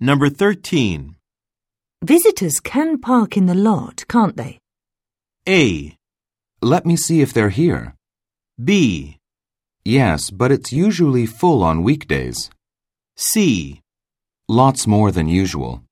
Number 13. Visitors can park in the lot, can't they? A. Let me see if they're here. B. Yes, but it's usually full on weekdays. C. Lots more than usual.